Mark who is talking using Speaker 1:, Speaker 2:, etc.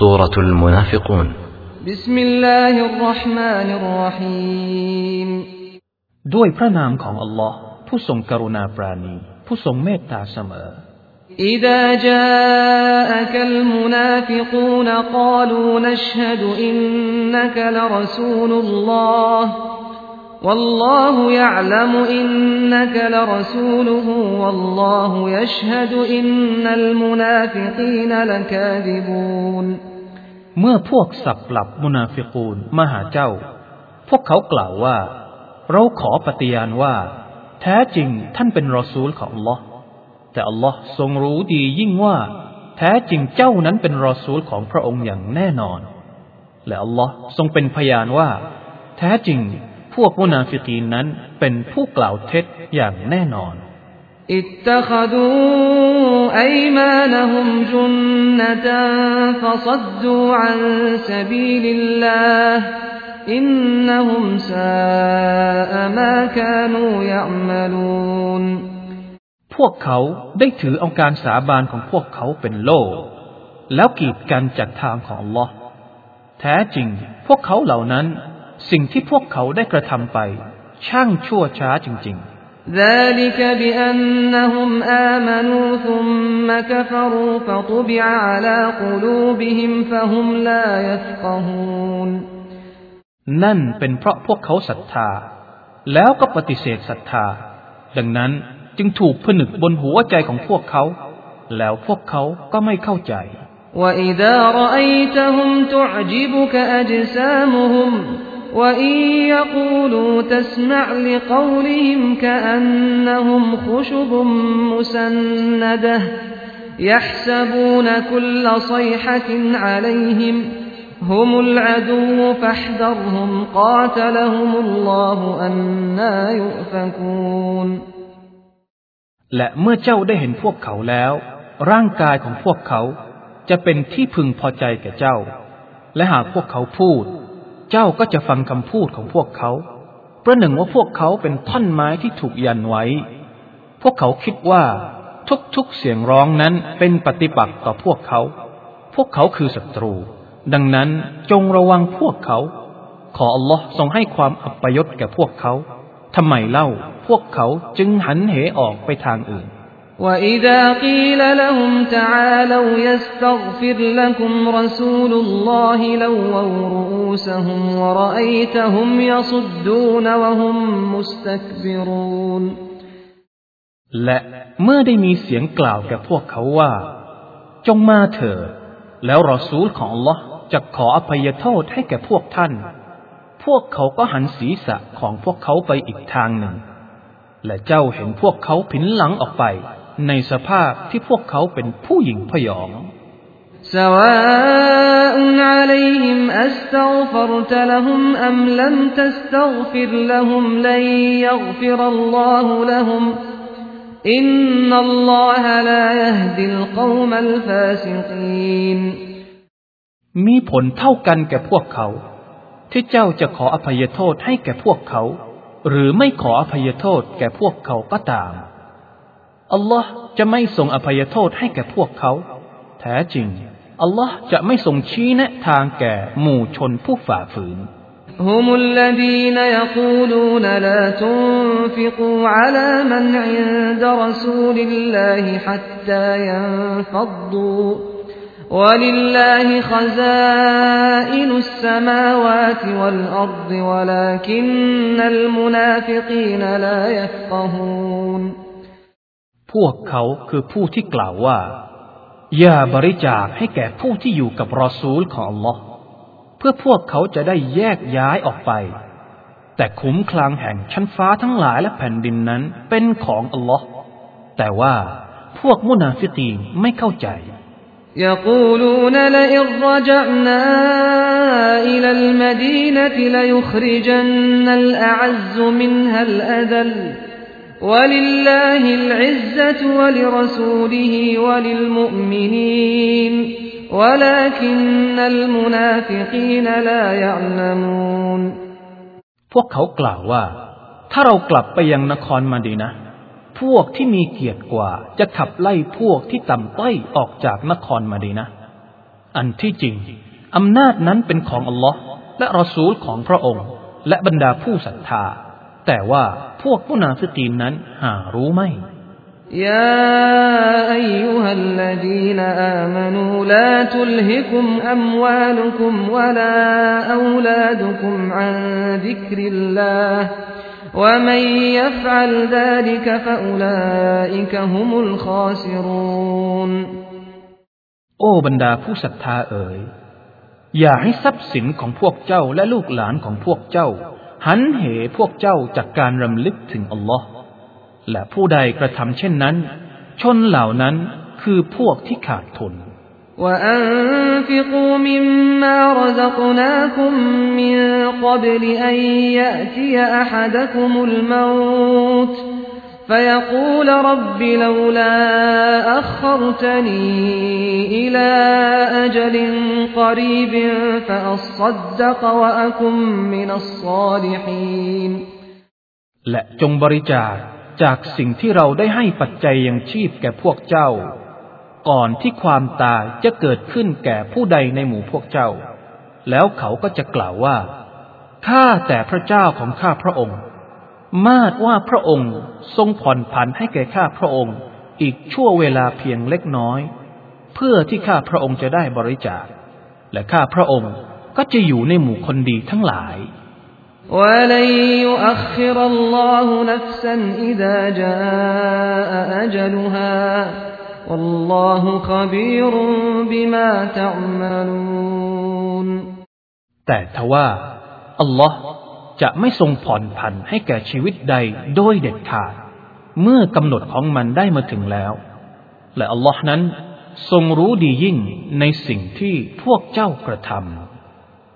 Speaker 1: سورة المنافقون بسم
Speaker 2: الله الرحمن
Speaker 3: الرحيم دوي الله كرونا براني ด้วยพระนามของอัลลอฮ์ผู้ทรงกรุณาปราณีผู้ทรงเมตตาเสมอ
Speaker 2: إذا جاءك المنافقون قالوا نشهد إنك لرسول الله والله يعلم إنك لرسوله والله يشهد إن المنافقين
Speaker 3: لكاذبون เมื่อพวกสับหลับมุนาฟิกูนมาหาเจ้า พวกเขากล่าวว่า เราขอปฏิญาณว่า แท้จริงท่านเป็นรอซูลของ Allah แต่ Allah ทรงรู้ดียิ่งว่า แท้จริงเจ้านั้นเป็นรอซูลของพระองค์อย่างแน่นอน และ Allah ทรงเป็นพยานว่า แท้จริงพวกมุนาฟิกีนนั้นเป็นผู้กล่าวเท็จอย่างแน่
Speaker 2: น
Speaker 3: อน
Speaker 2: ออิตตะดูไมา اتخذوا أيمانهم ซ ن ة فصدوا عن سبيل الله إنهم س ا า ما كانوا
Speaker 3: ي ع م ลูน พวกเขาได้ถือเอาการสาบานของพวกเขาเป็นโล่แล้วกีดกันจากทางของลอแท้จริงพวกเขาเหล่านั้นสิ่งที่พวกเขาได้กระทำไป ช่างชั่วช้าจริงๆ ذلك
Speaker 2: بأنهم آمنوا ثم كفروا فطبع على قلوبهم فهم لا يفقهون
Speaker 3: นั่นเป็นเพราะพวกเขาศรัทธา แล้วก็ปฏิเสธศรัทธา ดังนั้นจึงถูกผนึกบนหัวใจของพวกเขา แล้วพวกเขาก็ไม่เข้าใจ
Speaker 2: وإذا رأيتهم تعجبك أجسامهم وَإِن يَقُولُوا تَسْمَعْ لِقَوْلِهِمْ كَأَنَّهُمْ خُشُبٌ مُّسَنَّدَةٌ يَحْسَبُونَ كُلَّ صَيْحَةٍ عَلَيْهِمْ هُمُ الْعَدُوُّ فَاحْذَرْهُمْ قَاتَلَهُمُ اللَّهُ
Speaker 3: أَنَّى يُؤْفَكُونَ และเมื่อเจ้าได้เห็นพวกเขาแล้ว ร่างกายของพวกเขาจะเป็นที่พึงพอใจแก่เจ้า และหากพวกเขาพูดเจ้าก็จะฟังคำพูดของพวกเขา ประหนึ่งว่าพวกเขาเป็นท่อนไม้ที่ถูกยันไว้ พวกเขาคิดว่าทุกๆเสียงร้องนั้นเป็นปฏิปักษ์ต่อพวกเขา พวกเขาคือศัตรู ดังนั้นจงระวังพวกเขา ขออัลลอฮ์ทรงให้ความอัปยศแก่พวกเขา ทำไมเล่าพวกเขาจึงหันเหออกไปทางอื
Speaker 2: ่
Speaker 3: น
Speaker 2: وإذا قيل لهم تعالوا يستغفر لكم رسول الله لووا رؤوسهم
Speaker 3: ورأيتهم يصدون وهم مستكبرون และเมื่อได้มีเสียงกล่าวแก่พวกเขาว่า จงมาเถิดแล้วรอซูลของลอจะขออภัยโทษให้แก่พวกท่าน พวกเขาก็หันศีรษะของพวกเขาไปอีกทางหนึ่งและเจ้าเห็นพวกเขาผินหลังออกไปในสภาพที่พวกเขาเป็นผู้หญิงพยอง
Speaker 2: سواء عليهم أستغفرت لهم أم لم تستغفر لهم لن يغفر الله لهم إن الله لا يهدي القوم الفاسقين
Speaker 3: มีผลเท่ากันแก่พวกเขา ที่เจ้าจะขออภัยโทษให้แก่พวกเขา หรือไม่ขออภัยโทษแก่พวกเขาก็ตามอัลลอฮ์จะไม่ทรงอภัยโทษให้แก่พวกเขาแท้จริงอัลลอฮ์จะไม่ทรงชี้แนะทางแก่หมู่ชนผู้ฝ่าฝ
Speaker 2: ืน هم الذين يقولون لا تنفقوا على من عند رسول الله حتى ينفضوا ولله خزائن السماوات والأرض ولكن المنافقين لا
Speaker 3: يفقهون พวกเขาคือผู้ที่กล่าวว่า อย่าบริจาคให้แก่ผู้ที่อยู่กับรอซูลของอัลลอฮ์เพื่อพวกเขาจะได้แยกย้ายออกไป แต่ขุมคลังแห่งชั้นฟ้าทั้งหลายและแผ่นดินนั้นเป็นของอัลลอฮ์แต่ว่าพวกมุนาฟิกีไม่เข้าใจ يقولون لئن رجعنا إلى المدينة ليخرجن الأعز منها الأذل ولله العزة
Speaker 2: ولرسوله وللمؤمنين ولكن المنافقين
Speaker 3: لا يعلمون พวกเขากล่าวว่า ถ้าเรากลับไปยังนครมาดีนะ พวกที่มีเกียรติกว่าจะขับไล่พวกที่ต่ำต้อยออกจากนครมาดีนะ อันที่จริงอำนาจนั้นเป็นของอัลลอฮ์และรอซูลของพระองค์ และบรรดาผู้ศรัทธาแต่ว่าพวกผู้นาสตีนนั้นหารู้
Speaker 2: ไม
Speaker 3: ่
Speaker 2: ยาอเย
Speaker 3: ฮ
Speaker 2: ัลลดีนอามนูลาทุลฮิกุมอัมวาลุกุม วะลาอูลาดุกุมอันดิกริลลาห์วะมันยัฟอัลดาลิกฟะ
Speaker 3: อ
Speaker 2: ูลาอิกฮุมุลคอส
Speaker 3: ิร
Speaker 2: ูน
Speaker 3: โอ้บรรดาผู้ศรัทธาเอ๋ย อย่าให้ทรัพย์สินของพวกเจ้าและลูกหลานของพวกเจ้าหันเหพวกเจ้าจากการรำลึกถึงอัลลอฮ์และผู้ใดกระทำเช่นนั้น ชนเหล่านั้นคือพวกที่ขาดทุน وأنفقوا مما رزقناكم
Speaker 2: من قبل أن يأتي أحدكم الموت فيقول رب لولا أخرتني إلى أجل قريب فأصدق وأكن من الصالحين
Speaker 3: และจงบริจาคจากสิ่งที่เราได้ให้ปัจจัยยังชีพแก่พวกเจ้า ก่อนที่ความตายจะเกิดขึ้นแก่ผู้ใดในหมู่พวกเจ้า แล้วเขาก็จะกล่าวว่าข้าแต่พระเจ้าของข้าพระองค์มาดว่าพระองค์ทรงผ่อนผันให้แก่ข้าพระองค์อีกชั่วเวลาเพียงเล็กน้อย เพื่อที่ข้าพระองค์จะได้บริจาค และข้าพระองค์ก็จะอยู่ในหมู่คนดีทั้งหลายแต่ทว่า อัลลอฮ์จะไม่ทรงผ่อนผันให้แก่ชีวิตใดโดยเด็ดขาดเมื่อกำหนดของมันได้มาถึงแล้ว และอัลลอฮ์นั้นทรงรู้ดียิ่งในสิ่งที่พวกเจ้ากระทำ